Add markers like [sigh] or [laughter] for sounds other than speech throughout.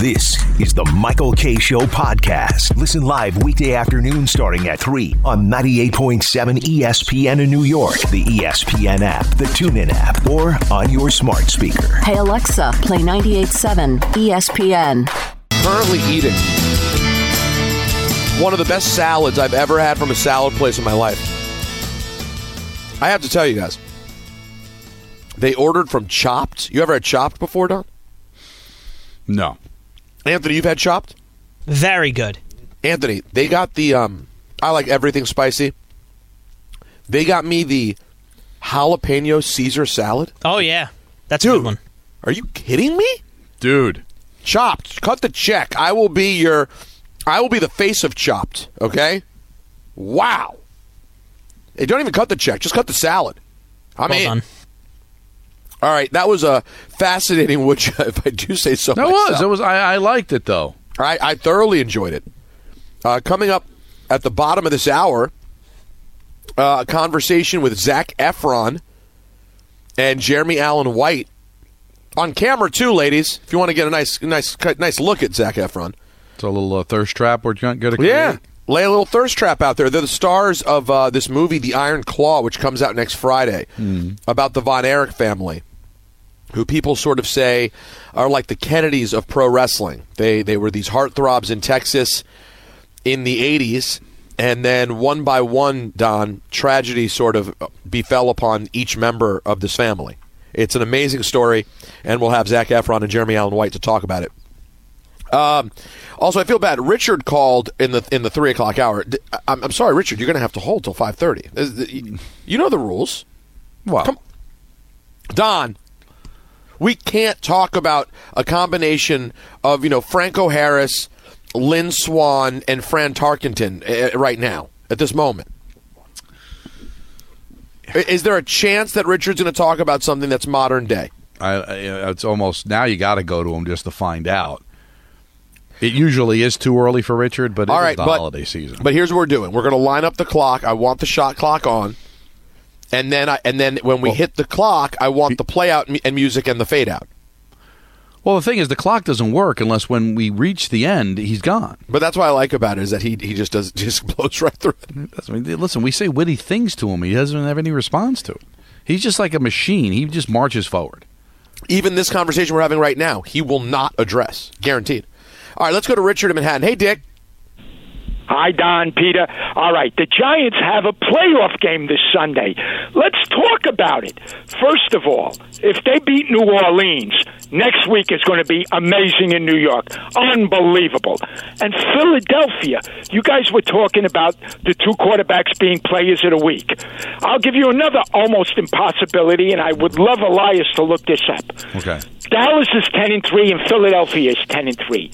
This is the Michael Kay Show podcast. Listen live weekday afternoon starting at 3 on 98.7 ESPN in New York, the ESPN app, the TuneIn app, or on your smart speaker. Hey Alexa, play 98.7 ESPN. Currently eating one of the best salads I've ever had from a salad place in my life. I have to tell you guys, they ordered from Chopped. You ever had Chopped before, Don? No. Anthony, you've had Chopped? Very good. Anthony, they got the um I like everything spicy. They got me the jalapeno Caesar salad. Oh yeah, that's a good one. Are you kidding me? Dude. Chopped, cut the check. I will be your I will be the face of Chopped, okay? Wow. Hey, don't even cut the check, just cut the salad. I Well mean done. All right, that was a fascinating [laughs] wood chop, if I do say so. That myself. was. It was. I, I liked it though. I, I thoroughly enjoyed it. Uh, coming up at the bottom of this hour, uh, a conversation with Zac Efron and Jeremy Allen White on camera too, ladies. If you want to get a nice, nice, nice look at Zac Efron, It's a little uh, thirst trap. We're going to get a yeah. Lay a little thirst trap out there. They're the stars of uh, this movie, The Iron Claw, which comes out next Friday, about the Von Erich family, who people sort of say are like the Kennedys of pro wrestling. They they were these heartthrobs in Texas in the '80s, and then one by one, Don tragedy sort of befell upon each member of this family. It's an amazing story, and we'll have Zac Efron and Jeremy Allen White to talk about it. Um, also, I feel bad. Richard called in the in the three o'clock hour. I'm, I'm sorry, Richard. You're going to have to hold till five thirty. You know the rules. Well, Come- Don, we can't talk about a combination of you know Franco Harris, Lynn Swann, and Fran Tarkenton uh, right now at this moment. Is there a chance that Richard's going to talk about something that's modern day? I, it's almost now. You got to go to him just to find out. It usually is too early for Richard, but it All is right, the but, holiday season. But here's what we're doing: we're going to line up the clock. I want the shot clock on, and then I, and then when we hit the clock, I want the play out and music and the fade out. well, the thing is, the clock doesn't work unless when we reach the end, he's gone. But that's what I like about it is that he he just does [laughs] just blows right through it. I mean, listen, we say witty things to him. He doesn't have any response to it. He's just like a machine. He just marches forward. Even this conversation we're having right now, he will not address, guaranteed. All right, let's go to Richard in Manhattan. Hey, Dick. Hi, Don, Peter. All right, the Giants have a playoff game this Sunday. Let's talk about it. First of all, if they beat New Orleans, next week is going to be amazing in New York. Unbelievable. And Philadelphia, you guys were talking about the two quarterbacks being players of the week. I'll give you another almost impossibility, and I would love Elias to look this up. Okay. Dallas is 10 and 3 and Philadelphia is 10 and 3.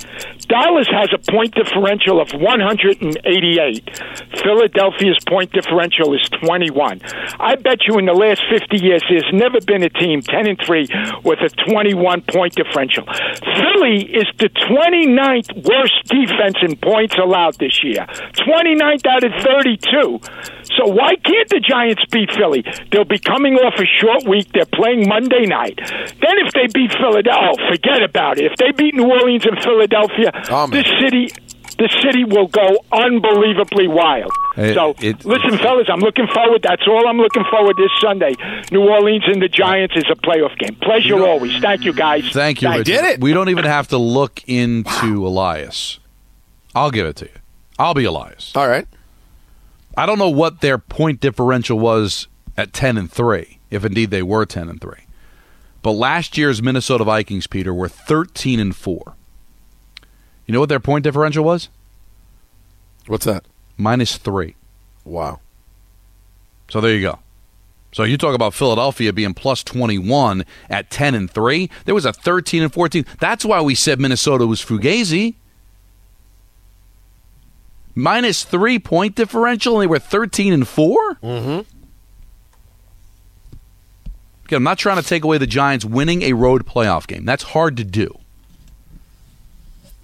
Dallas has a point differential of 188. Philadelphia's point differential is 21. I bet you in the last 50 years there's never been a team 10 and 3 with a 21 point differential. Philly is the 29th worst defense in points allowed this year. 29th out of 32. So why can't the Giants beat Philly? They'll be coming off a short week. They're playing Monday night. Then if they beat Philadelphia, oh, forget about it. If they beat New Orleans and Philadelphia, Oh, this city the city will go unbelievably wild. It- so it- listen, fellas, I'm looking forward. That's all I'm looking forward this Sunday. New Orleans and the Giants is a playoff game. Pleasure always. Thank you, guys. Thank you, Thank Richard. did it. We don't even have to look [laughs] into Elias. I'll give it to you. I'll be Elias. All right. I don't know what their point differential was at 10 and 3, if indeed they were 10 and 3. But last year's Minnesota Vikings, Peter, were 13 and 4. You know what their point differential was? What's that? Minus 3. Wow. So there you go. So you talk about Philadelphia being plus 21 at 10 and 3. There was a 13 and 14. That's why we said Minnesota was fugazi. minus three point differential, and they were thirteen and 4 Mm-hmm. Again, I'm not trying to take away the Giants winning a road playoff game. That's hard to do.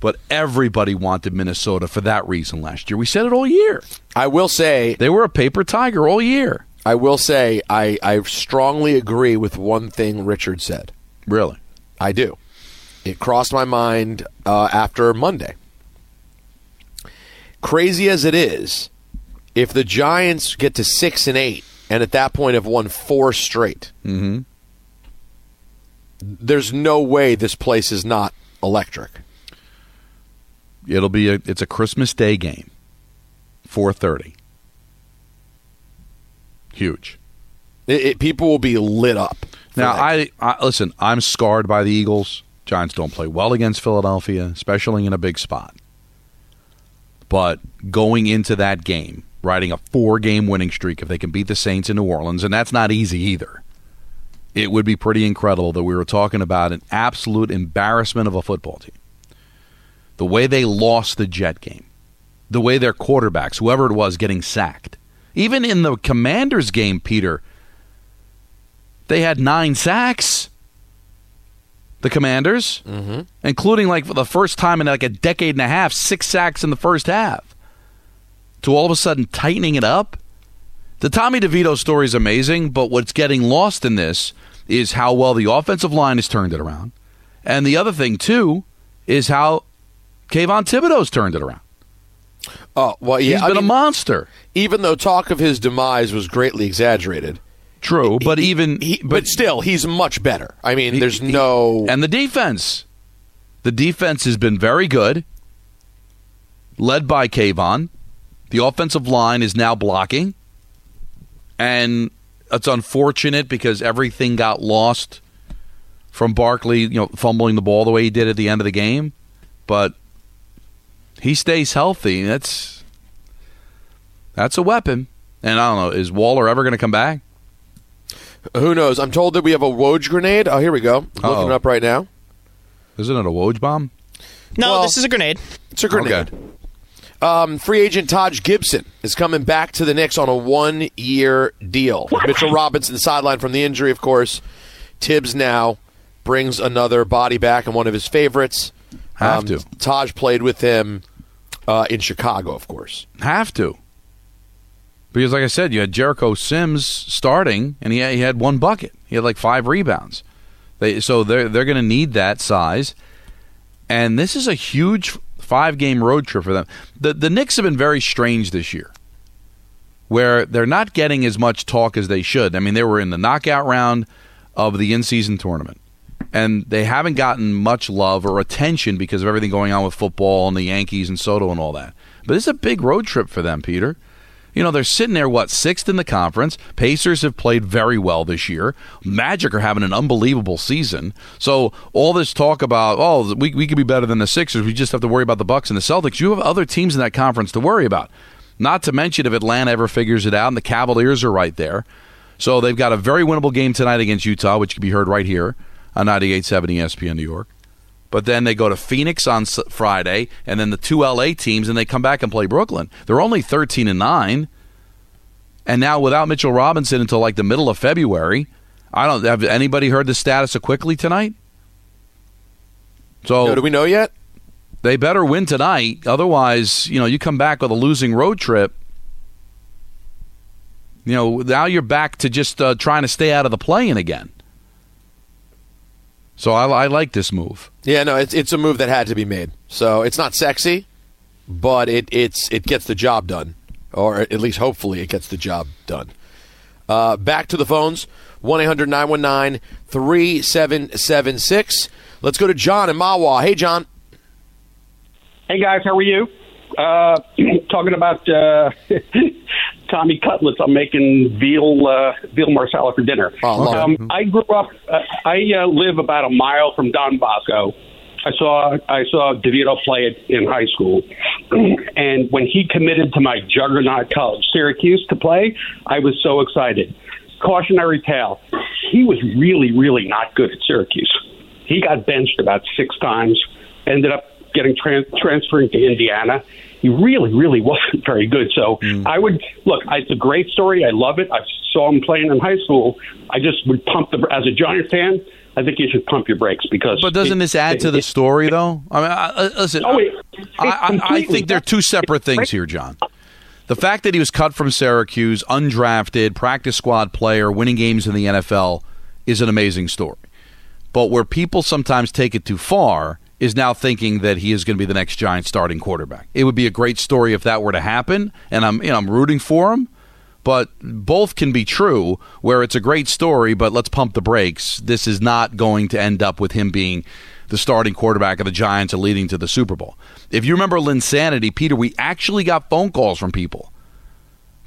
But everybody wanted Minnesota for that reason last year. We said it all year. I will say, They were a paper tiger all year. I will say, I, I strongly agree with one thing Richard said. Really. I do. It crossed my mind uh, after Monday. Crazy as it is, if the Giants get to six and eight, and at that point have won four straight, Mm-hmm. there's no way this place is not electric. It'll be a it's a Christmas Day game. 4:30. Huge. It, it, people will be lit up. Now. I, I listen. I'm scarred by the Eagles. Giants don't play well against Philadelphia, especially in a big spot. But going into that game, riding a four-game winning streak, if they can beat the Saints in New Orleans, and that's not easy either. It would be pretty incredible that we were talking about an absolute embarrassment of a football team. The way they lost the Jet game, the way their quarterbacks, whoever it was, getting sacked. Even in the Commanders game, Peter, they had nine sacks. The Commanders, mm-hmm. including like for the first time in like a decade and a half, six sacks in the first half. To all of a sudden tightening it up. The Tommy DeVito story is amazing, but what's getting lost in this is how well the offensive line has turned it around, and the other thing too is how Kayvon Thibodeaux's turned it around. oh well, yeah. He's I been a mean, monster. even though talk of his demise was greatly exaggerated, True, but he- even he, but, still, he's much better. I mean, there's no. And the defense. The defense has been very good, led by Kayvon. The offensive line is now blocking. And it's unfortunate because everything got lost from Barkley, you know, fumbling the ball the way he did at the end of the game. But he stays healthy. That's that's a weapon. And I don't know, is Waller ever going to come back? Who knows? I'm told that we have a Woj grenade. Oh, here we go. Looking Uh-oh. it up right now. Isn't it a Woj bomb? No, Well- this is a grenade. It's a grenade. Okay. Um, free agent Taj Gibson is coming back to the Knicks on a one-year deal. With Mitchell Robinson sidelined from the injury, of course. Thibs now brings another body back and one of his favorites. Have Um, to. Taj played with him uh, in Chicago, of course. Have to. Because, like I said, you had Jericho Sims starting, and he had, he had one bucket. He had like five rebounds. They, so they're they're going to need that size, and this is a huge five game road trip for them. The the Knicks have been very strange this year, where they're not getting as much talk as they should. I mean, they were in the knockout round of the in season tournament, and they haven't gotten much love or attention because of everything going on with football and the Yankees and Soto and all that. But it's a big road trip for them, Peter. You know, they're sitting there, what, sixth in the conference. Pacers have played very well this year. Magic are having an unbelievable season. So, all this talk about, oh, we, we could be better than the Sixers, we just have to worry about the Bucks and the Celtics. You have other teams in that conference to worry about. Not to mention if Atlanta ever figures it out, and the Cavaliers are right there. So, they've got a very winnable game tonight against Utah, which can be heard right here on 98.7 ESPN New York. But then they go to Phoenix on Friday, and then the two LA teams, and they come back and play Brooklyn. They're only thirteen and nine, and now without Mitchell Robinson until like the middle of February. I don't have anybody heard the status of Quickley tonight. So No, do we know yet? they better win tonight, otherwise, you know, you come back with a losing road trip. You know, now you're back to just uh, trying to stay out of the play-in again. So I, I like this move. Yeah, no, it's it's a move that had to be made. So it's not sexy, but it it's it gets the job done, or at least hopefully it gets the job done. Uh, back to the phones 1 800 919 3776. Let's go to John in Mahwah. Hey, John. Hey guys, how are you? Uh, [clears throat] talking about uh, [laughs] Tommy cutlets, I'm making veal uh, veal marsala for dinner. Oh, love um, it. I grew up. Uh, I uh, live about a mile from Don Bosco. I saw I saw DeVito play it in high school, [clears throat] and when he committed to my juggernaut college, Syracuse, to play, I was so excited. Cautionary tale: he was really, really not good at Syracuse. He got benched about six times. Ended up getting tran- transferring to Indiana. He really, really [laughs] wasn't very good. So Hmm. I would look. It's a great story. I love it. I saw him playing in high school. I just would pump the as a Giant fan. I think you should pump your brakes because. But doesn't it- this add it- to the story, though? I mean, I, I- listen. Oh, it- I, I, I think they're two separate things here, John. The fact that he was cut from Syracuse, undrafted, practice squad player, winning games in the NFL, is an amazing story. But where people sometimes take it too far is now thinking that he is going to be the next Giant starting quarterback. It would be a great story if that were to happen, and I'm you know I'm rooting for him. But both can be true, where it's a great story, but let's pump the brakes. This is not going to end up with him being the starting quarterback of the Giants and leading to the Super Bowl. If you remember Linsanity, Peter, we actually got phone calls from people.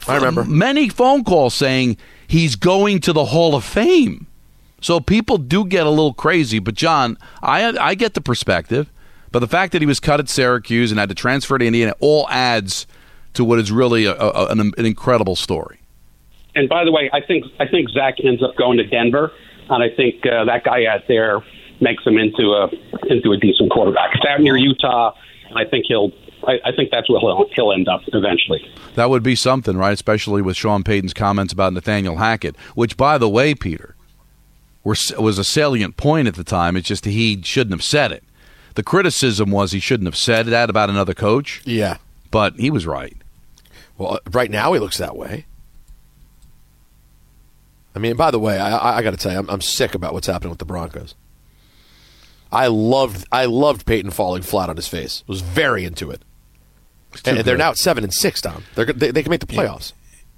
I remember. Many phone calls saying he's going to the Hall of Fame. So people do get a little crazy. But, John, I, I get the perspective. But the fact that he was cut at Syracuse and had to transfer to Indiana all adds to what is really a, a, an, an incredible story. And by the way, I think I think Zach ends up going to Denver, and I think uh, that guy out there makes him into a into a decent quarterback. It's out near Utah, and I think he'll. I, I think that's where he'll, he'll end up eventually. That would be something, right? Especially with Sean Payton's comments about Nathaniel Hackett, which, by the way, Peter, were, was a salient point at the time. It's just he shouldn't have said it. The criticism was he shouldn't have said that about another coach, Yeah. but he was right. Well, right now he looks that way. I mean, by the way, I, I, got to tell you, I'm, I'm sick about what's happening with the Broncos. I loved, I loved Payton falling flat on his face. Was very into it. And they're now at seven and six, Tom. They're, they, they can make the playoffs.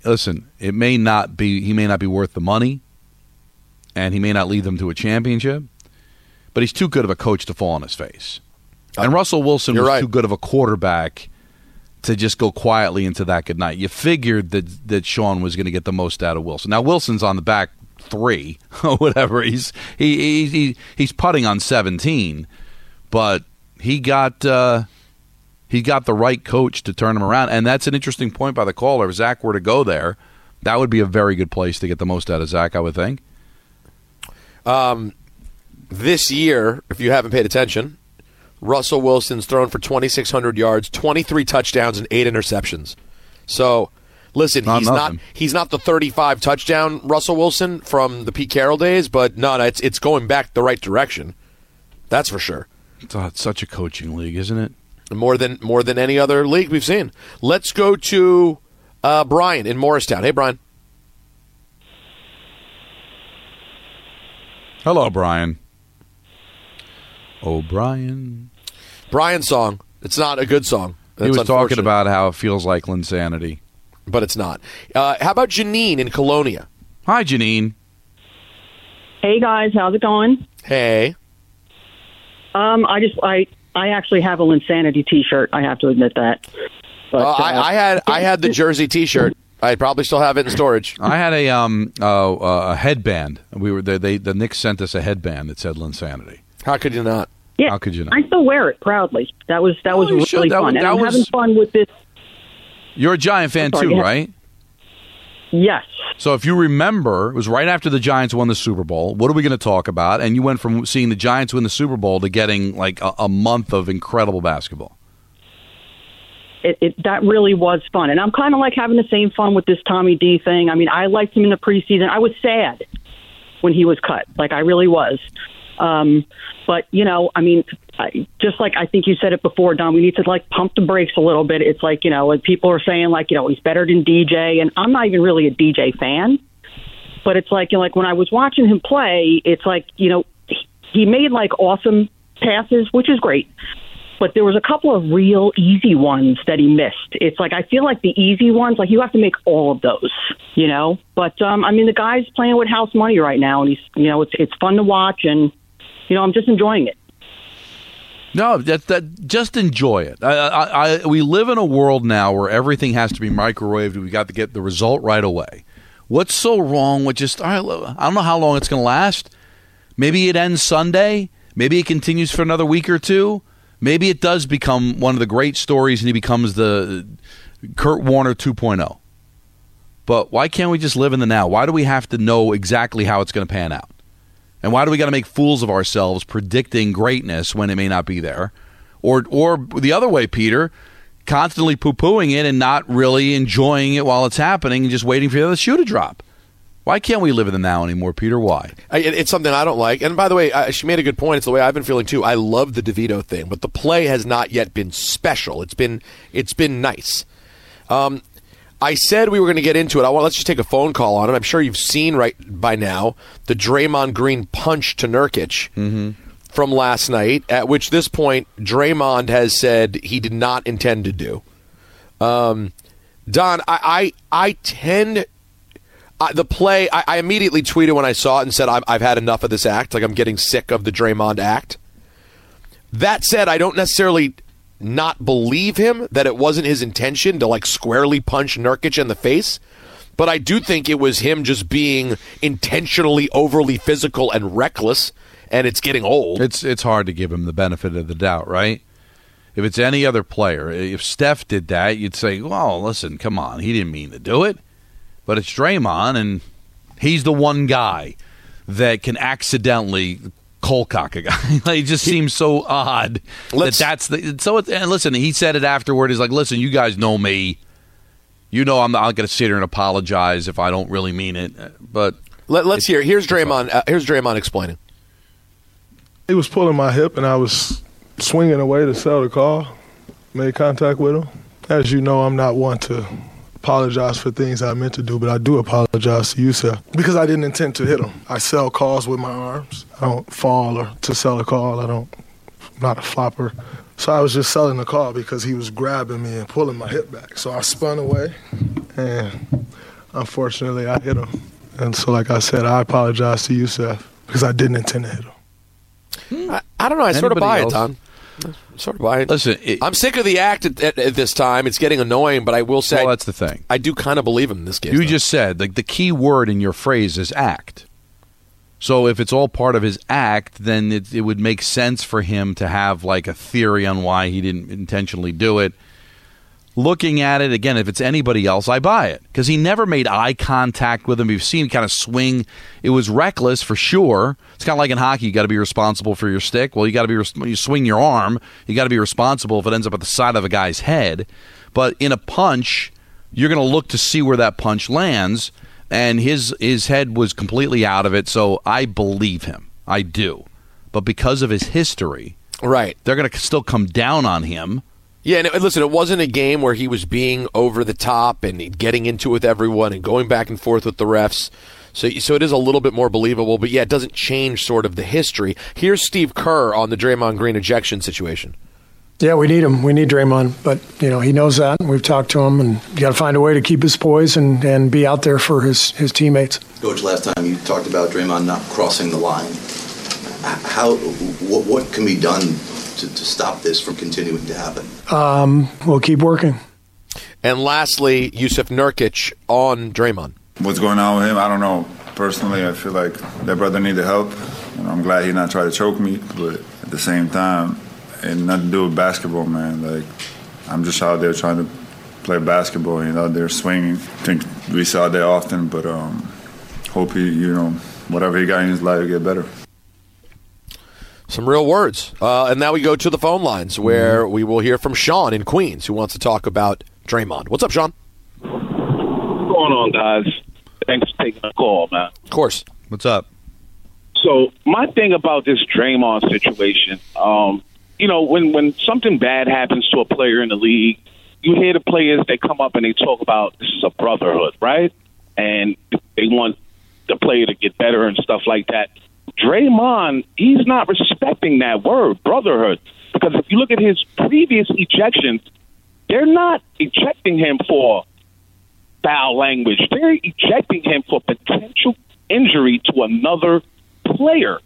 Listen, it may not be he may not be worth the money, and he may not lead them to a championship, but he's too good of a coach to fall on his face. And Russell Wilson was right. too good of a quarterback to just go quietly into that good night. You figured that that Sean was going to get the most out of Wilson. Now Wilson's on the back three [laughs] or whatever. He's he, he, he he's putting on seventeen, but he got uh, he got the right coach to turn him around, and that's an interesting point by the caller. If Zach were to go there, that would be a very good place to get the most out of Zach. I would think. This year, if you haven't paid attention, Russell Wilson's thrown for 2,600 yards, 23 touchdowns, and eight interceptions. So, listen, Not he's nothing. not he's not the 35 touchdown Russell Wilson from the Pete Carroll days, but no, no, it's it's going back the right direction. That's for sure. It's, it's such a coaching league, isn't it? More than more than any other league we've seen. Let's go to uh, Brian in Morristown. Hey, Brian. Hello, Brian. Oh, Brian. Brian's song. It's not a good song. he was talking about how it feels like Linsanity. but it's not. Uh, how about Janine in Colonia? Hi, Janine. Hey guys, how's it going? Hey. Um, I just I I actually have a Linsanity T-shirt. I have to admit that. But, Uh, I, uh, I had I had the Jersey T-shirt. I probably still have it in storage. [laughs] I had a um uh, uh, a headband. We were they, they the Knicks sent us a headband that said Linsanity. How could you not? yeah, How could you not? I still wear it proudly. That was that Oh, was really should. That fun, and that I'm was- having fun with this. You're a Giant fan sorry, too, yeah. right? Yes, So if you remember, it was right after the Giants won the Super Bowl. What are we going to talk about? And you went from seeing the Giants win the Super Bowl to getting like a, a month of incredible basketball. It, it that really was fun, and I'm kind of like having the same fun with this Tommy D thing. I mean, I liked him in the preseason. I was sad when he was cut, like I really was. Um, but you know, I mean, I, just like I think you said it before, Don, we need to like pump the brakes a little bit. It's like you know, like people are saying like you know he's better than DJ, and I'm not even really a DJ fan. But it's like you know, like when I was watching him play, it's like you know he- he made like awesome passes, which is great. But there was a couple of real easy ones that he missed. It's like I feel like the easy ones, like you have to make all of those, you know. But um, I mean, the guy's playing with house money right now, and he's you know it's it's fun to watch, and you know I'm just enjoying it. No, that that just enjoy it. I, I, I, we live in a world now where everything has to be microwaved. We got to get the result right away. What's so wrong with just? I I don't know how long it's going to last. Maybe it ends Sunday. Maybe it continues for another week or two. Maybe it does become one of the great stories, and he becomes the Kurt Warner 2.0. But why can't we just live in the now? Why do we have to know exactly how it's going to pan out? And why do we got to make fools of ourselves predicting greatness when it may not be there? Or or the other way, Peter, constantly poo pooing it and not really enjoying it while it's happening and just waiting for the other shoe to drop. Why can't we live in the now anymore, Peter? Why? I, it's something I don't like. And by the way, I, she made a good point. It's the way I've been feeling too. I love the DeVito thing, but the play has not yet been special. It's been it's been nice. Um, I said we were going to get into it. I want let's just take a phone call on it. I'm sure you've seen right by now the Draymond Green punch to Nurkic from last night. At which this point, Draymond has said he did not intend to do. Um, Don, I I, I tend uh, the play, I, I immediately tweeted when I saw it and said, I've, I've had enough of this act. Like, I'm getting sick of the Draymond act. That said, I don't necessarily not believe him that it wasn't his intention to, like, squarely punch Nurkic in the face. But I do think it was him just being intentionally overly physical and reckless, and it's getting old. It's it's hard to give him the benefit of the doubt, right? If it's any other player, if Steph did that, you'd say, "Well, listen, come on, he didn't mean to do it." But it's Draymond, and he's the one guy that can accidentally cold-cock a guy. [laughs] like, it just seems so odd Let's- that that's the. So it, and listen, he said it afterward. He's like, "Listen, you guys know me. You know I'm not going to sit here and apologize if I don't really mean it." But Let, us hear. Here's Draymond. Uh, here's Draymond explaining. He was pulling my hip, and I was swinging away to sell the call. Made contact with him. As you know, I'm not one to apologize for things I meant to do, but I do apologize to you, sir, because I didn't intend to hit him. I sell calls with my arms. I don't fall or to sell a call. I don't. I'm not a flopper. So I was just selling the call because he was grabbing me and pulling my hip back. So I spun away, and unfortunately, I hit him. And so, like I said, I apologize to you, Seth, because I didn't intend to hit him. I, I don't know. I sort of Anybody buy else? it, Don. I Sort of it. listen, it, I'm sick of the act at, at, at this time. It's getting annoying, but I will say well, that's the thing. I do kind of believe him in this case. You though. just said like the key word in your phrase is act. So if it's all part of his act, then it, it would make sense for him to have like a theory on why he didn't intentionally do it. Looking at it again, if it's anybody else, I buy it because he never made eye contact with him. You've seen him kind of swing. It was reckless for sure. It's kind of like in hockey. You got to be responsible for your stick. Well, you got to be res- you swing your arm. You got to be responsible if it ends up at the side of a guy's head. But in a punch, you're going to look to see where that punch lands, and his his head was completely out of it. So I believe him. I do. But because of his history, right. they're going to still come down on him. Yeah, and it, listen, it wasn't a game where he was being over the top and getting into it with everyone and going back and forth with the refs. So, so it is a little bit more believable, but yeah, it doesn't change sort of the history. Here's Steve Kerr on the Draymond Green ejection situation. Yeah, we need him. We need Draymond, but you know he knows that. We've talked to him, and you got to find a way to keep his poise and, and be out there for his, his teammates. Coach, last time you talked about Draymond not crossing the line. How, what, what can be done to, to stop this from continuing to happen? Um, we'll keep working. And lastly, Jusuf Nurkic on Draymond. What's going on with him? I don't know. Personally, I feel like that brother needed help. You know, I'm glad he not try to choke me, but at the same time, it nothing to do with basketball, man. Like, I'm just out there trying to play basketball. You know, they're swinging. I think we saw that often, but um, hope he, you know, whatever he got in his life, get better. Some real words. Uh, and now we go to the phone lines where we will hear from Sean in Queens who wants to talk about Draymond. What's up, Sean? What's going on, guys? Thanks for taking the call, man. Of course. What's up? So my thing about this Draymond situation, um, you know, when when something bad happens to a player in the league, you hear the players they come up and they talk about this is a brotherhood, right? And they want the player to get better and stuff like that. Draymond, he's not respecting that word, brotherhood, because if you look at his previous ejections, they're not ejecting him for foul language. They're ejecting him for potential injury to another player.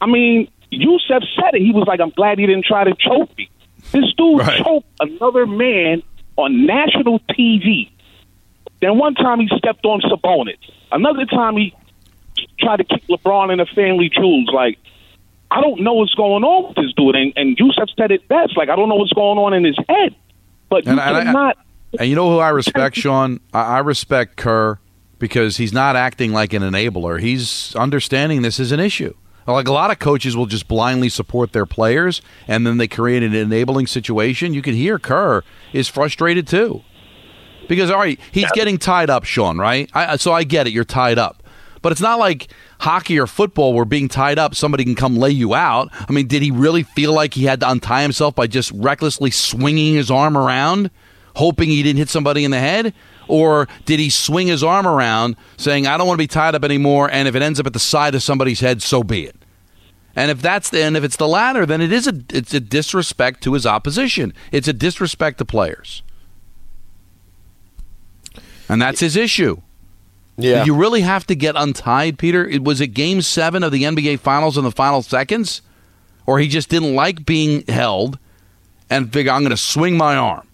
I mean, Jusuf said it. He was like, I'm glad he didn't try to choke me. This dude choked another man on national TV. Then one time he stepped on Sabonis. Another time he tried to kick LeBron in the family jewels. Like, I don't know what's going on with this dude. And, and Jusuf said it best. Like, I don't know what's going on in his head. But you And- and I- And you know who I respect, Sean? I, I respect Kerr because he's not acting like an enabler. He's understanding this is an issue. Like a lot of coaches will just blindly support their players, and then they create an enabling situation. You can hear Kerr is frustrated too, because all right, he's getting tied up, Sean. Right? I, so I get it. You're tied up, but it's not like hockey or football where being tied up, somebody can come lay you out. I mean, did he really feel like he had to untie himself by just recklessly swinging his arm around, hoping he didn't hit somebody in the head? Or did he swing his arm around saying, I don't want to be tied up anymore, and if it ends up at the side of somebody's head, so be it? And if that's the, and if it's the latter, then it is a it's a disrespect to his opposition. It's a disrespect to players. And that's his issue. Yeah. Did you really have to get untied, Peter? It, was it game seven of the NBA Finals in the final seconds? Or he just didn't like being held and figure, I'm going to swing my arm.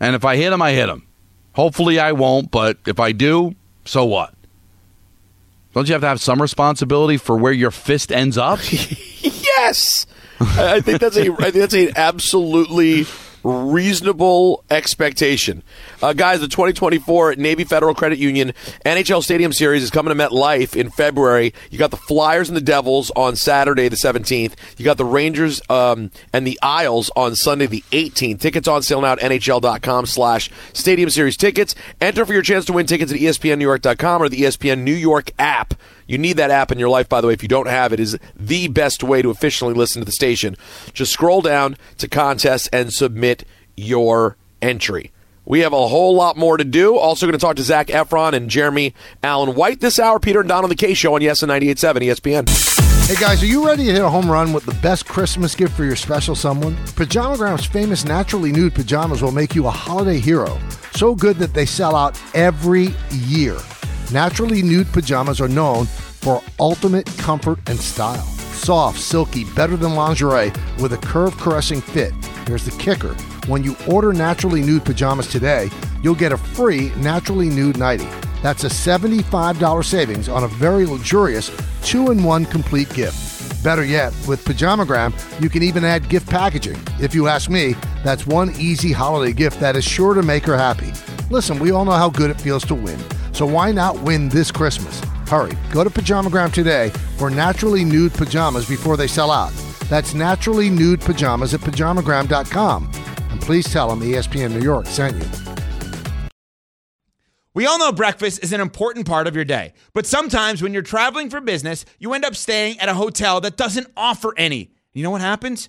And if I hit him, I hit him. Hopefully I won't, but if I do, so what? Don't you have to have some responsibility for where your fist ends up? [laughs] yes. I I think that's a I think that's an absolutely reasonable expectation. Uh, guys, the 2024 Navy Federal Credit Union NHL Stadium Series is coming to MetLife in February. You got the Flyers and the Devils on Saturday the 17th. You got the Rangers um, and the Isles on Sunday the 18th. Tickets on sale now at NHL.com slash Stadium Series tickets. Enter for your chance to win tickets at ESPNNewYork.com or the ESPN New York app. You need that app in your life, by the way. If you don't have it, is the best way to officially listen to the station. Just scroll down to contests and submit your entry. We have a whole lot more to do. Also, going to talk to Zac Efron and Jeremy Allen White this hour. Peter and Don on the Kay Show on Yes and 98.7 ESPN. Hey guys, are you ready to hit a home run with the best Christmas gift for your special someone? Pajamagram's famous naturally nude pajamas will make you a holiday hero. So good that they sell out every year. Naturally nude pajamas are known for ultimate comfort and style. Soft, silky, better than lingerie with a curve caressing fit. Here's the kicker. When you order naturally nude pajamas today, you'll get a free naturally nude nightie. That's a $75 savings on a very luxurious two in one complete gift. Better yet, with Pajamagram, you can even add gift packaging. If you ask me, that's one easy holiday gift that is sure to make her happy. Listen, we all know how good it feels to win. So why not win this Christmas? Hurry, go to Pajamagram today for naturally nude pajamas before they sell out. That's naturally nude pajamas at pajamagram.com. And please tell them ESPN New York sent you. We all know breakfast is an important part of your day, but sometimes when you're traveling for business, you end up staying at a hotel that doesn't offer any. You know what happens?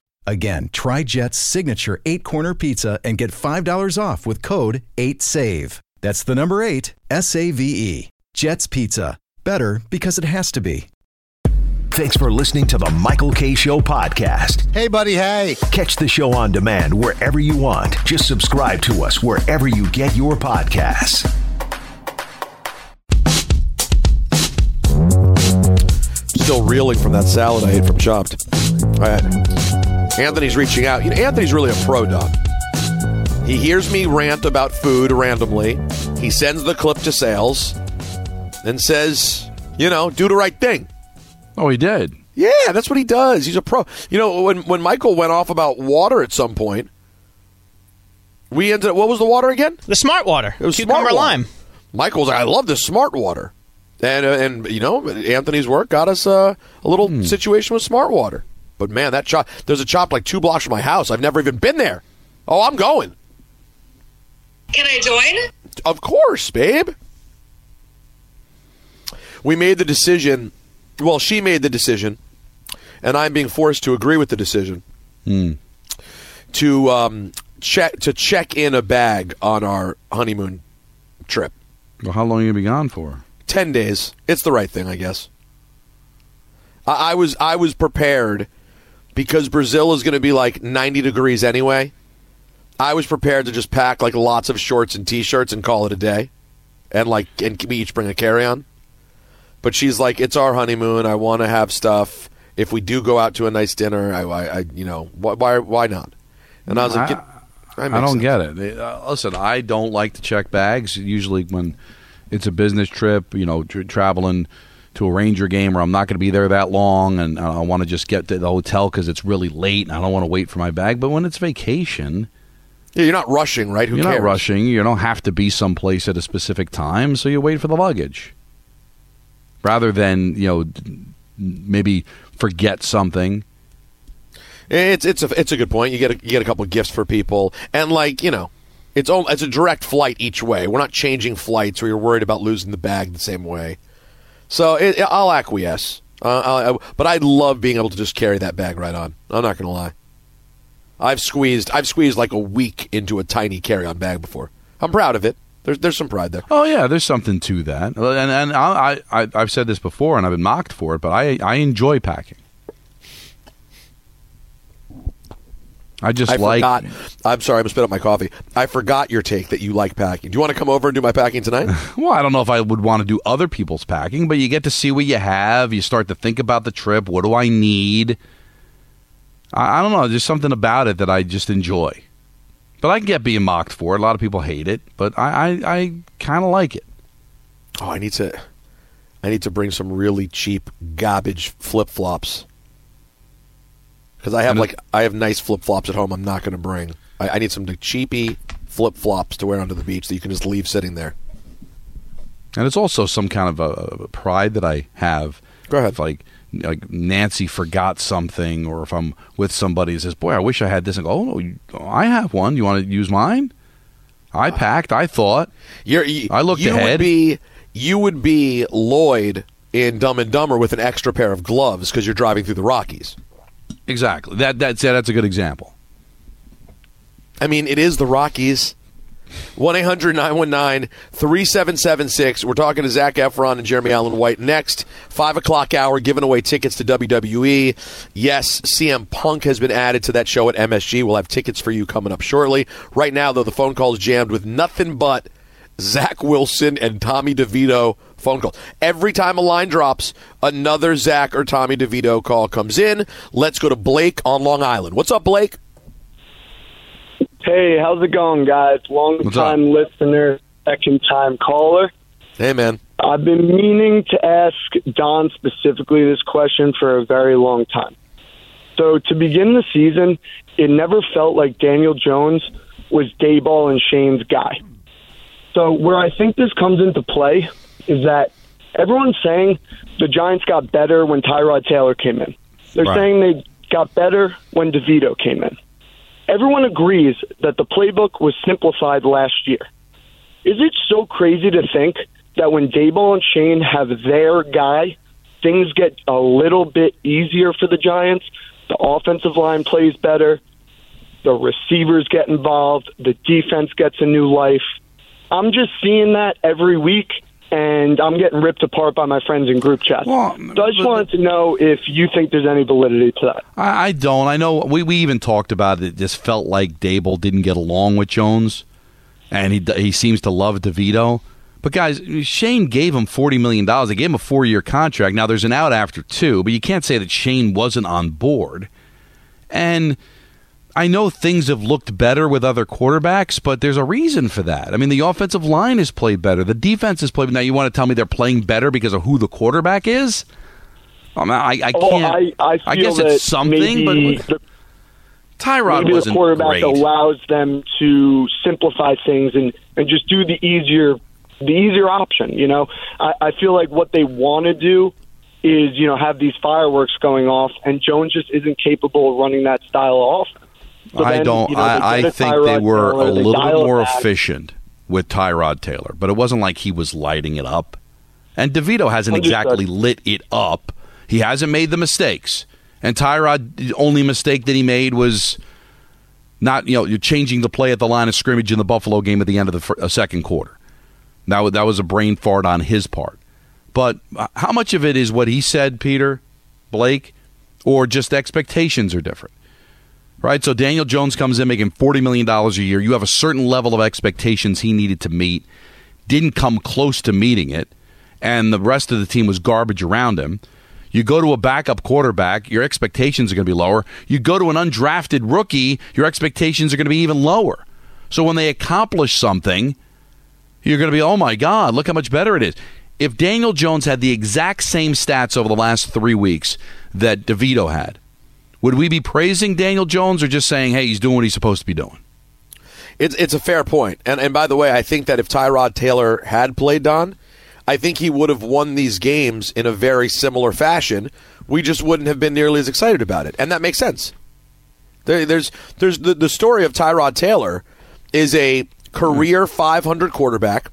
Again, try Jet's signature eight corner pizza and get $5 off with code 8SAVE. That's the number eight, S A V E. Jet's Pizza. Better because it has to be. Thanks for listening to the Michael Kay Show podcast. Hey, buddy, hey. Catch the show on demand wherever you want. Just subscribe to us wherever you get your podcasts. Still reeling from that salad I ate from Chopped. All right. Anthony's reaching out. You know, Anthony's really a pro, Don. He hears me rant about food randomly. He sends the clip to sales and says, you know, do the right thing. Oh, he did. Yeah, that's what he does. He's a pro. You know, when when Michael went off about water at some point, we ended up. What was the water again? The smart water. It was Cucumber smart water. lime. Michael was like, I love this smart water, and uh, and you know Anthony's work got us uh, a little Hmm. situation with smart water. But man, that chop. There's a chop like two blocks from my house. I've never even been there. Oh, I'm going. Can I join? Of course, babe. We made the decision. Well, she made the decision, and I'm being forced to agree with the decision Hmm. to um, check to check in a bag on our honeymoon trip. Well, how long are you gonna be gone for? Ten days. It's the right thing, I guess. I, I was I was prepared because Brazil is going to be like 90 degrees anyway. I was prepared to just pack like lots of shorts and t-shirts and call it a day, and like and we each bring a carry-on. But she's like, it's our honeymoon. I want to have stuff. If we do go out to a nice dinner, I, I, I you know, why, why, why not? And I was like, I, "Get- that I don't sense." get it. Uh, listen, I don't like to check bags. Usually, when it's a business trip, you know, tr traveling to a Ranger game, or I'm not going to be there that long, and uh, I want to just get to the hotel because it's really late, and I don't want to wait for my bag. But when it's vacation, Yeah, you're not rushing, right? Who you're cares? not rushing. You don't have to be someplace at a specific time, so you wait for the luggage, rather than you know maybe forget something. It's it's a it's a good point. You get a, you get a couple of gifts for people, and like you know, it's all it's a direct flight each way. We're not changing flights where you're worried about losing the bag the same way. So it, I'll acquiesce, uh, I'll, but I love being able to just carry that bag right on. I'm not going to lie. I've squeezed I've squeezed like a week into a tiny carry-on bag before. I'm proud of it. There's there's some pride there. Oh yeah, there's something to that, and and I, I I've said this before, and I've been mocked for it, but I I enjoy packing. I just I like. forgot. I'm sorry, I'm gonna spit up my coffee. I forgot your take that you like packing. Do you want to come over and do my packing tonight? [laughs] Well, I don't know if I would want to do other people's packing, but you get to see what you have. You start to think about the trip. What do I need? I, I don't know. There's something about it that I just enjoy. But I can get being mocked for it. A lot of people hate it, but I I, I kind of like it. Oh, I need to. I need to bring some really cheap garbage flip flops. Because I have like I have nice flip flops at home. I'm not going to bring. I, I need some cheapy flip flops to wear onto the beach that you can just leave sitting there. And it's also some kind of a, a pride that I have. Go ahead. If like like Nancy forgot something, or if I'm with somebody that says, "Boy, I wish I had this," and go, "Oh, no, you, I have one. You want to use mine?" I uh, packed. I thought. You're, you, I looked you ahead. Would be, you would be Lloyd in Dumb and Dumber with an extra pair of gloves because you're driving through the Rockies. Exactly. That that's yeah, that's a good example. I mean, it is the Rockies. 1 800 919 3776. We're talking to Zac Efron and Jeremy Allen White next. 5 o'clock hour, giving away tickets to WWE. Yes, CM Punk has been added to that show at MSG. We'll have tickets for you coming up shortly. Right now, though, the phone call is jammed with nothing but Zach Wilson and Tommy DeVito phone call. Every time a line drops, another Zach or Tommy DeVito call comes in. Let's go to Blake on Long Island. What's up, Blake? Hey, how's it going, guys? Long time listener, second time caller. Hey, man. I've been meaning to ask Don specifically this question for a very long time. So, to begin the season, it never felt like Daniel Jones was Daboll and Schoen's guy. So, where I think this comes into play is that everyone's saying the Giants got better when Tyrod Taylor came in. They're Right. saying they got better when DeVito came in. Everyone agrees that the playbook was simplified last year. Is it so crazy to think that when Daboll and Schoen have their guy, things get a little bit easier for the Giants? The offensive line plays better, the receivers get involved, the defense gets a new life. I'm just seeing that every week, and I'm getting ripped apart by my friends in group chats. so I just wanted to know if you think there's any validity to that. I, I don't. I know we, we even talked about it. It just felt like Daboll didn't get along with Jones, and he he seems to love DeVito. But guys, Schoen gave him forty million dollars. They gave him a four year contract. Now there's an out after two, but you can't say that Schoen wasn't on board. And I know things have looked better with other quarterbacks, but there's a reason for that. I mean, the offensive line has played better. The defense has played. Now you want to tell me they're playing better because of who the quarterback is? I, mean, I, I Oh, can't. I, I, feel guess it's something, but the, Tyrod maybe wasn't the quarterback great. allows them to simplify things and, and just do the easier the easier option. You know, I, I feel like what they want to do is you know have these fireworks going off, and Jones just isn't capable of running that style of offense. So I then, don't. you know, I, I think Tyrod they were Taylor, a they little bit more back. efficient with Tyrod Taylor, but it wasn't like he was lighting it up. And DeVito hasn't exactly lit it up. He hasn't made the mistakes. And Tyrod, the only mistake that he made was not, you know, you're changing the play at the line of scrimmage in the Buffalo game at the end of the fir- uh, second quarter. That was, that was a brain fart on his part. But uh, how much of it is what he said, Peter, Blake, or just expectations are different? Right? So Daniel Jones comes in making $40 million a year. You have a certain level of expectations he needed to meet, didn't come close to meeting it, and the rest of the team was garbage around him. You go to a backup quarterback, your expectations are going to be lower. You go to an undrafted rookie, your expectations are going to be even lower. So when they accomplish something, you're going to be, oh my God, look how much better it is. If Daniel Jones had the exact same stats over the last three weeks that DeVito had, would we be praising Daniel Jones or just saying, hey, he's doing what he's supposed to be doing? It's it's a fair point. And and by the way, I think that if Tyrod Taylor had played Don, I think he would have won these games in a very similar fashion. We just wouldn't have been nearly as excited about it, and that makes sense. There, there's there's the, the story of Tyrod Taylor is a career 500 quarterback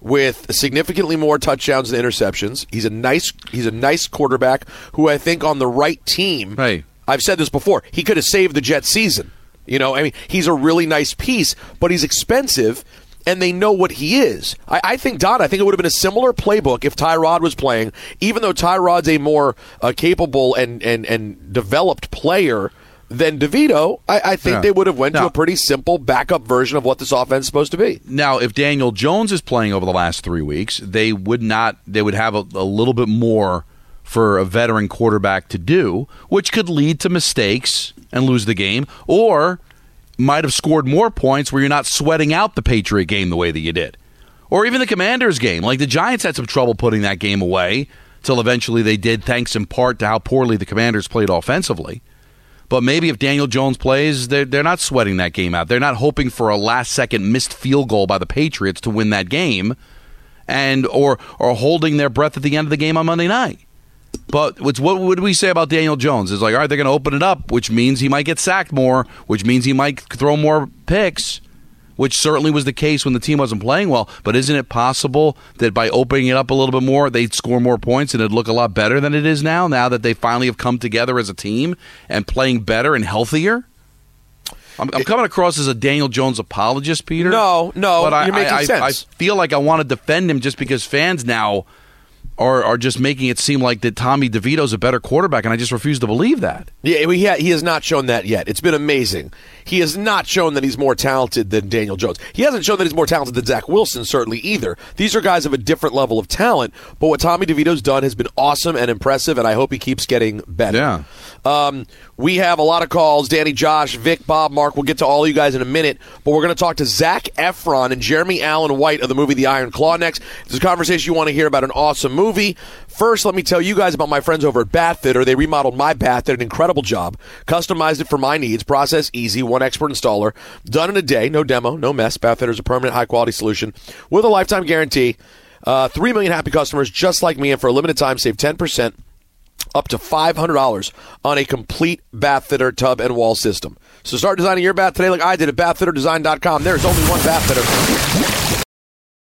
with significantly more touchdowns than interceptions. He's a nice he's a nice quarterback who I think on the right team. Hey. I've said this before. He could have saved the Jets season. You know, I mean, he's a really nice piece, but he's expensive, and they know what he is. I, I think Don. I think it would have been a similar playbook if Tyrod was playing, even though Tyrod's a more uh, capable and, and and developed player than DeVito. I, I think Yeah. they would have went to a pretty simple backup version of what this offense is supposed to be. Now, if Daniel Jones is playing over the last three weeks, they would not. They would have a, a little bit more for a veteran quarterback to do, which could lead to mistakes and lose the game, or might have scored more points where you're not sweating out the Patriot game the way that you did, or even the Commanders game. Like the Giants had some trouble putting that game away till eventually they did, thanks in part to how poorly the Commanders played offensively. But maybe if Daniel Jones plays, they're, they're not sweating that game out. They're not hoping for a last second missed field goal by the Patriots to win that game and or or holding their breath at the end of the game on Monday night. But what would we say about Daniel Jones? It's like, all right, they're going to open it up, which means he might get sacked more, which means he might throw more picks, which certainly was the case when the team wasn't playing well. But isn't it possible that by opening it up a little bit more, they'd score more points and it'd look a lot better than it is now, now that they finally have come together as a team and playing better and healthier? I'm, I'm coming across as a Daniel Jones apologist, Peter. No, no, but I, you're making I, I-. I feel like I want to defend him just because fans now are are just making it seem like that Tommy DeVito's a better quarterback, and I just refuse to believe that. Yeah, he, ha- he has not shown that yet. It's been amazing. He has not shown that he's more talented than Daniel Jones. He hasn't shown that he's more talented than Zach Wilson, certainly either. These are guys of a different level of talent, but what Tommy DeVito's done has been awesome and impressive, and I hope he keeps getting better. Yeah. Um, we have a lot of calls. Danny, Josh, Vic, Bob, Mark. We'll get to all you guys in a minute, but we're going to talk to Zac Efron and Jeremy Allen White of the movie The Iron Claw next. This is a conversation you want to hear about an awesome movie. First, let me tell you guys about my friends over at Bath Fitter. They remodeled my bath, did an incredible job, customized it for my needs, process easy, one expert installer, done in a day, no demo, no mess. Bath Fitter is a permanent, high quality solution with a lifetime guarantee. Uh, Three million happy customers just like me, and for a limited time, save 10% up to $500 on a complete bath fitter tub and wall system. So start designing your bath today like I did at bathfitterdesign.com. There's only one bath fitter.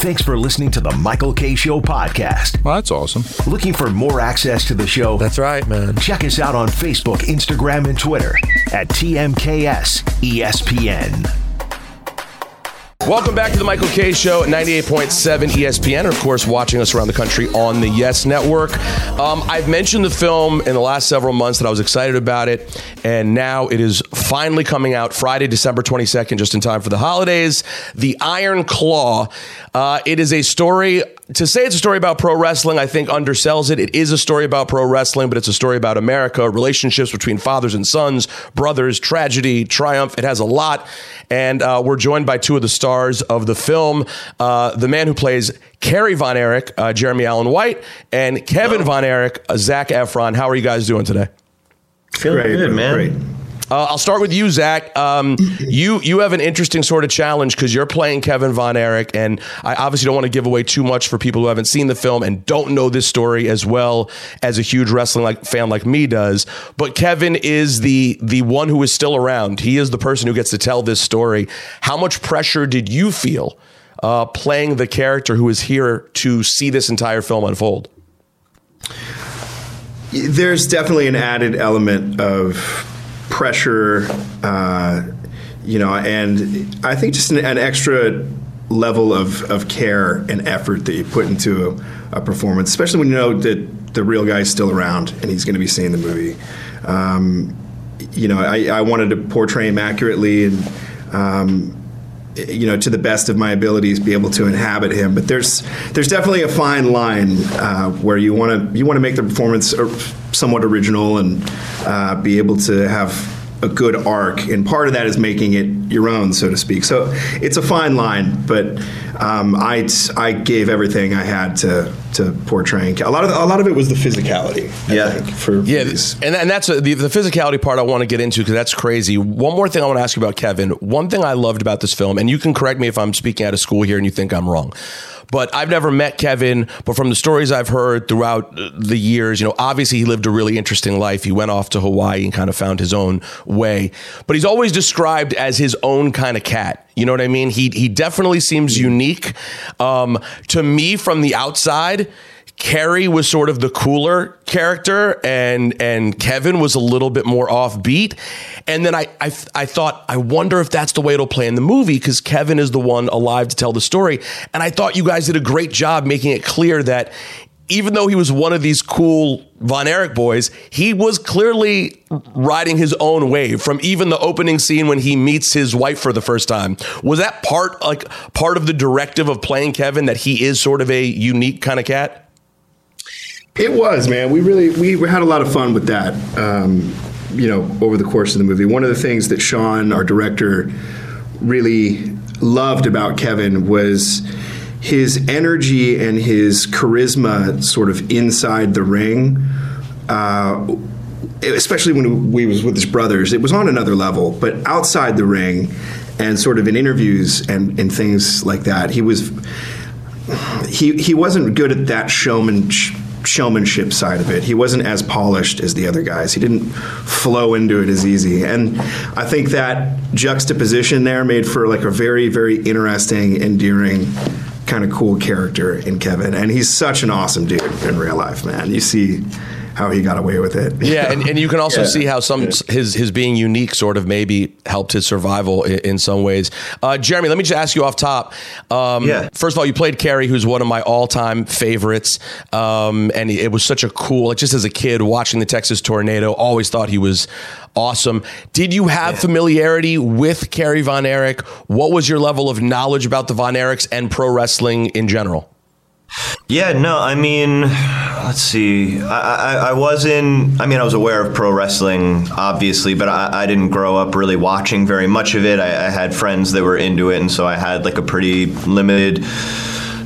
Thanks for listening to the Michael Kay Show podcast. Well, that's awesome. Looking for more access to the show? That's right, man. Check us out on Facebook, Instagram, and Twitter at TMKS ESPN. Welcome back to the Michael Kay Show, at 98.7 ESPN, of course, watching us around the country on the Yes Network. Um, I've mentioned the film in the last several months that I was excited about it, and now it is finally coming out Friday, December 22nd, just in time for the holidays. The Iron Claw. Uh, it is a story. To say it's a story about pro wrestling, I think undersells it. It is a story about pro wrestling, but it's a story about America, relationships between fathers and sons, brothers, tragedy, triumph. It has a lot. And uh, we're joined by two of the stars of the film uh, the man who plays Kerry Von Erich, uh, Jeremy Allen White, and Kevin Von Erich, uh, Zac Efron. How are you guys doing today? Feeling Great, good, man. great. Uh, I'll start with you, Zac. Um, you you have an interesting sort of challenge because you're playing Kevin Von Erich, and I obviously don't want to give away too much for people who haven't seen the film and don't know this story as well as a huge wrestling like fan like me does. But Kevin is the the one who is still around. He is the person who gets to tell this story. How much pressure did you feel uh, playing the character who is here to see this entire film unfold? There's definitely an added element of pressure, uh, you know, and I think just an, an, extra level of, of care and effort that you put into a, a, performance, especially when you know that the real guy's still around and he's going to be seeing the movie. Um, you know, I, I, wanted to portray him accurately and. Um, you know, to the best of my abilities, be able to inhabit him. But there's there's definitely a fine line uh, where you want to you want to make the performance somewhat original and uh, be able to have a good arc, and part of that is making it your own, so to speak. So it's a fine line, but um, I I gave everything I had to to portraying a lot of a lot of it was the physicality. I yeah, think, for yeah, and and that's a, the the physicality part I want to get into because that's crazy. One more thing I want to ask you about Kevin. One thing I loved about this film, and you can correct me if I'm speaking out of school here and you think I'm wrong. But I've never met Kevin, but from the stories I've heard throughout the years, you know, obviously he lived a really interesting life. He went off to Hawaii and kind of found his own way. But he's always described as his own kind of cat. You know what I mean? He he definitely seems unique. Um, to me, from the outside, Kerry was sort of the cooler character, and and Kevin was a little bit more offbeat. And then I I, I thought I wonder if that's the way it'll play in the movie because Kevin is the one alive to tell the story. And I thought you guys did a great job making it clear that even though he was one of these cool Von Erich boys, he was clearly riding his own wave from even the opening scene when he meets his wife for the first time. Was that part like part of the directive of playing Kevin that he is sort of a unique kind of cat? It was, man. We really we had a lot of fun with that. Um, you know, over the course of the movie, one of the things that Sean, our director, really loved about Kevin was his energy and his charisma, sort of inside the ring. Uh, especially when we was with his brothers, it was on another level. But outside the ring, and sort of in interviews and, and things like that, he was he he wasn't good at that showman showmanship side of it. He wasn't as polished as the other guys. He didn't flow into it as easy. And I think that juxtaposition there made for like a very, very interesting, endearing kind of cool character in Kevin. And he's such an awesome dude in real life, man. You see how he got away with it. Yeah, and, and you can also Yeah. see how some his his being unique sort of maybe helped his survival in, in some ways. Uh, Jeremy, let me just ask you off top. Um, Yeah. First of all, you played Kerry, who's one of my all time favorites, um, and it was such a cool. Like just as a kid watching the Texas Tornado, always thought he was awesome. Did you have familiarity with Kerry Von Erich? What was your level of knowledge about the Von Erichs and pro wrestling in general? Yeah, no, I mean, let's see. I, I, I was in, I mean, I was aware of pro wrestling, obviously, but I, I didn't grow up really watching very much of it. I, I had friends that were into it, and so I had like a pretty limited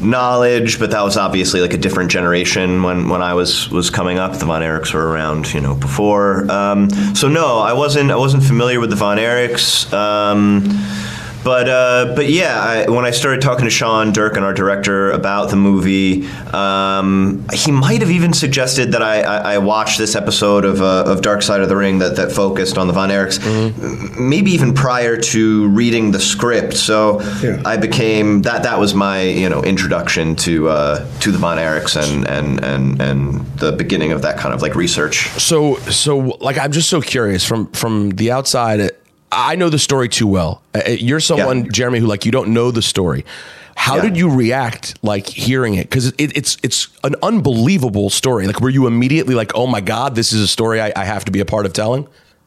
knowledge but that was obviously like a different generation when, when I was was coming up the Von Erichs were around you know before um, so no I wasn't I wasn't familiar with the Von Erichs um, but uh, but yeah, I, when I started talking to Sean Durkin, our director, about the movie, um, he might have even suggested that I, I, I watch this episode of, uh, of Dark Side of the Ring that, that focused on the Von Erichs, m- maybe even prior to reading the script. So I became that that was my you know introduction to uh, to the Von Erichs and, and and and the beginning of that kind of like research. So so like I'm just so curious from from the outside. I know the story too well. Uh, You're someone, Jeremy, who like you don't know the story. How did you react like hearing it? Because it, it's it's an unbelievable story. Like, were you immediately like, "Oh my god, this is a story I, I have to be a part of telling"?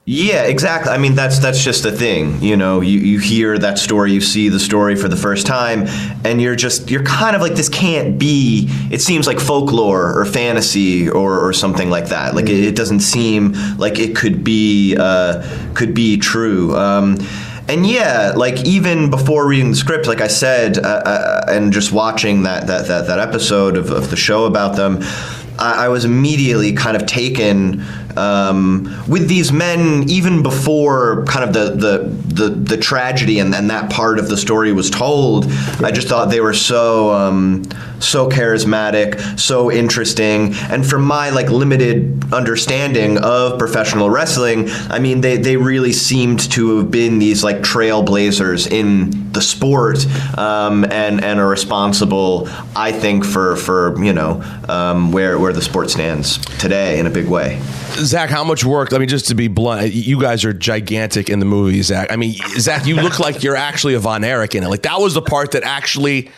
Yeah, exactly. I mean, that's that's just the thing. You know, you, you hear that story, you see the story for the first time, and you're just you're kind of like this can't be. It seems like folklore or fantasy or, or something like that. Like it, it doesn't seem like it could be uh, could be true. Um, and yeah, like even before reading the script, like I said, uh, uh, and just watching that that that, that episode of, of the show about them, I, I was immediately kind of taken um, with these men even before kind of the the the, the tragedy and, and that part of the story was told. I just thought they were so um, so charismatic, so interesting, and from my like limited understanding of professional wrestling, I mean they they really seemed to have been these like trailblazers in the sport um, and and are responsible, I think, for for you know um, where where the sport stands today in a big way. Zac, how much work? I mean, just to be blunt, you guys are gigantic in the movie, Zac. I mean, Zac, you look like you're actually a Von Erich in it. Like that was the part that actually.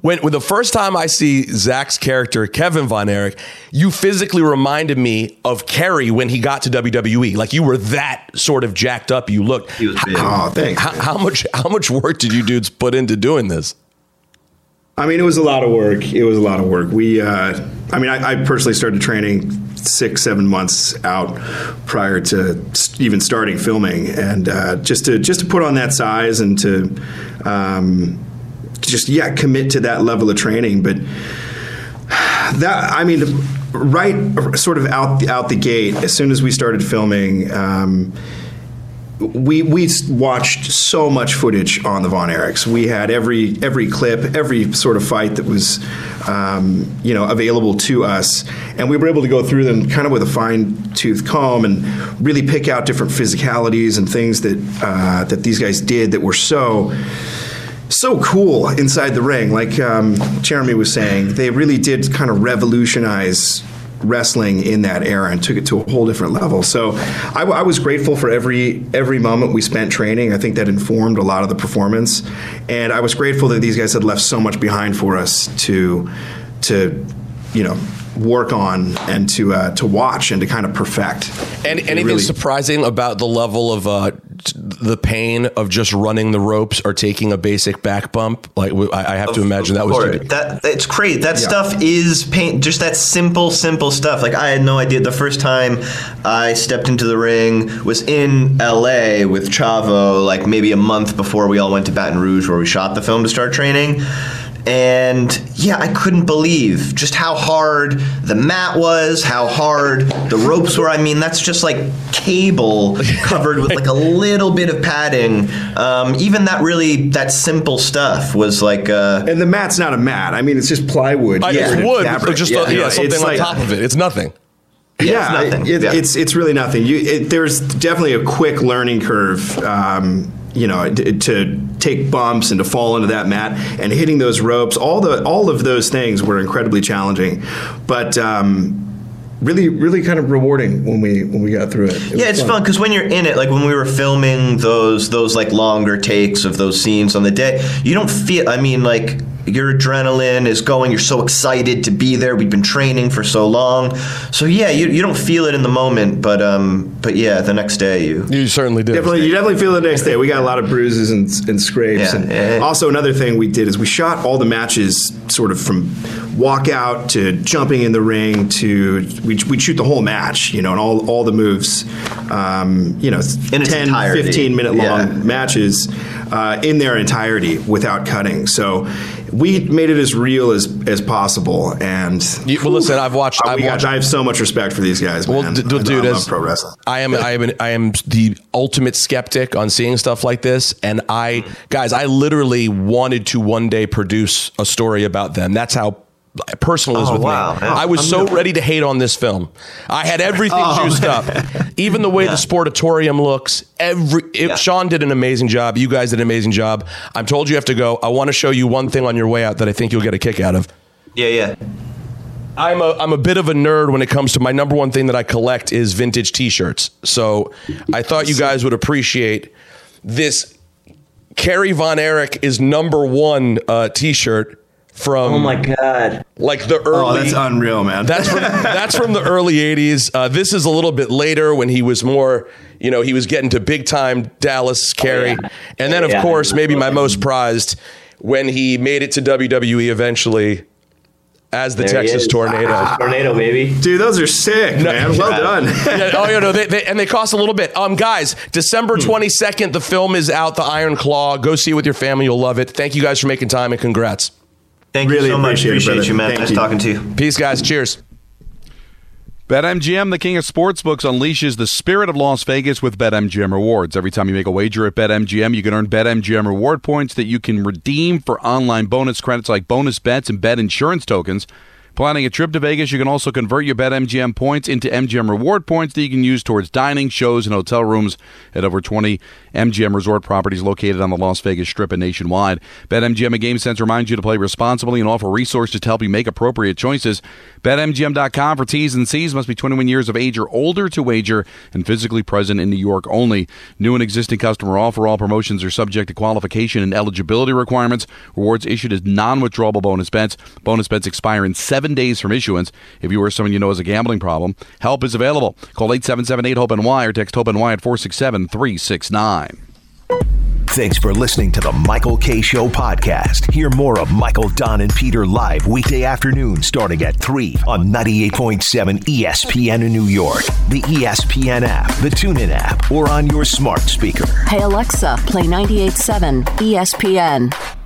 When, when the first time I see Zac's character, Kevin Von Erich, you physically reminded me of Kerry when he got to WWE. Like you were that sort of jacked up. You looked. He was big. Oh, thanks, How, how much? How much work did you dudes put into doing this? I mean, it was a lot of work. It was a lot of work. We, uh, I mean, I, I personally started training six, seven months out prior to even starting filming, and uh, just to just to put on that size and to um, just yeah commit to that level of training. But that, I mean, right, sort of out out the gate, as soon as we started filming. Um, we we watched so much footage on the Von Erichs. We had every every clip, every sort of fight that was um, you know available to us, and we were able to go through them kind of with a fine tooth comb and really pick out different physicalities and things that uh, that these guys did that were so so cool inside the ring. Like um, Jeremy was saying, they really did kind of revolutionize wrestling in that era and took it to a whole different level. So I, I was grateful for every every moment we spent training. I think that informed a lot of the performance, and I was grateful that these guys had left so much behind for us to to you know work on and to uh, to watch and to kind of perfect. And anything really- surprising about the level of uh, the pain of just running the ropes or taking a basic back bump? Like I have to imagine that was that it's crazy. That stuff is pain. Just that simple, simple stuff. Like I had no idea. The first time I stepped into the ring was in L.A. with Chavo. Like maybe a month before we all went to Baton Rouge, where we shot the film to start training. And yeah, I couldn't believe just how hard the mat was, how hard the ropes were. I mean, that's just like cable [laughs] covered with like a little bit of padding. Um, even that really that simple stuff was like. Uh, and the mat's not a mat. I mean, it's just plywood. Uh, it's wood, Fabric. just uh, yeah, something it's on like- top of it. It's nothing. Yeah, it's nothing. it- Yeah. it's it's really nothing. You, it, there's definitely a quick learning curve. Um, you know, to, to take bumps and to fall into that mat and hitting those ropes. All the all of those things were incredibly challenging, but. Um, really, really kind of rewarding when we when we got through it. It yeah, it's fun because when you're in it, like when we were filming those those like longer takes of those scenes on the day, you don't feel. I mean, like your adrenaline is going. You're so excited to be there. We've been training for so long, so yeah, you, you don't feel it in the moment, but um, but yeah, the next day you you certainly do. Definitely, you definitely feel it the next day. We got a lot of bruises and, and scrapes. Yeah, and yeah. also, another thing we did is we shot all the matches sort of from walkout to jumping in the ring to we we'd shoot the whole match, you know, and all all the moves, um, you know, In 10, 15 minute long Yeah. matches uh, in their entirety without cutting. So we made it as real as as possible. And well, listen, I've watched. Uh, I've we got- I have so much respect for these guys. Well, man. d- d- I- dude, I as love pro wrestling. I am, I am, an, I am the ultimate skeptic on seeing stuff like this, and I, guys, I literally wanted to one day produce a story about them. That's how personal it is Oh, with wow. me. Yeah. I was I'm so gonna- ready to hate on this film. I had everything Oh, juiced man. up, even the way the sportatorium looks. Every it, Sean did an amazing job. You guys did an amazing job. I'm told you have to go. I want to show you one thing on your way out that I think you'll get a kick out of. Yeah, yeah. I'm a I'm a bit of a nerd when it comes to my number one thing that I collect is vintage T-shirts. So I thought you guys would appreciate this. Kerry Von Erich is number one uh, T-shirt from. Oh my god! Like the early. Oh, that's unreal, man. That's from, [laughs] that's from the early '80s. Uh, this is a little bit later when he was more, you know, he was getting to big time Dallas Kerry, and then of Yeah. course maybe my most prized when he made it to WWE eventually as the There Texas is. Tornado. Tornado, baby. Dude, those are sick, man. Well done. [laughs] Yeah, oh, yeah, no, they, they, and they cost a little bit. Um, guys, December Hmm. twenty second, the film is out. The Iron Claw. Go see it with your family. You'll love it. Thank you guys for making time and congrats. Thank you so much. Appreciate you, man. nice talking to you. Peace, guys. Cheers. BetMGM, the king of sportsbooks, unleashes the spirit of Las Vegas with BetMGM rewards. Every time you make a wager at BetMGM, you can earn BetMGM reward points that you can redeem for online bonus credits like bonus bets and bet insurance tokens. Planning a trip to Vegas, you can also convert your BetMGM points into MGM reward points that you can use towards dining, shows, and hotel rooms at over 20 MGM resort properties located on the Las Vegas Strip and nationwide. BetMGM and GameSense reminds you to play responsibly and offer resources to help you make appropriate choices. BetMGM.com for T's and C's must be 21 years of age or older to wager and physically present in New York only. New and existing customer offer. All promotions are subject to qualification and eligibility requirements. Rewards issued as non-withdrawable bonus bets. Bonus bets expire in seven days from issuance. If you or someone you know has a gambling problem, help is available. Call 877-8-HOPE-NY or text HOPE-NY at 467-369. Thanks for listening to the Michael Kay Show podcast. Hear more of Michael, Don, and Peter live weekday afternoon starting at 3 on 98.7 ESPN in New York, the ESPN app, the TuneIn app, or on your smart speaker. Hey Alexa, play 98.7 ESPN.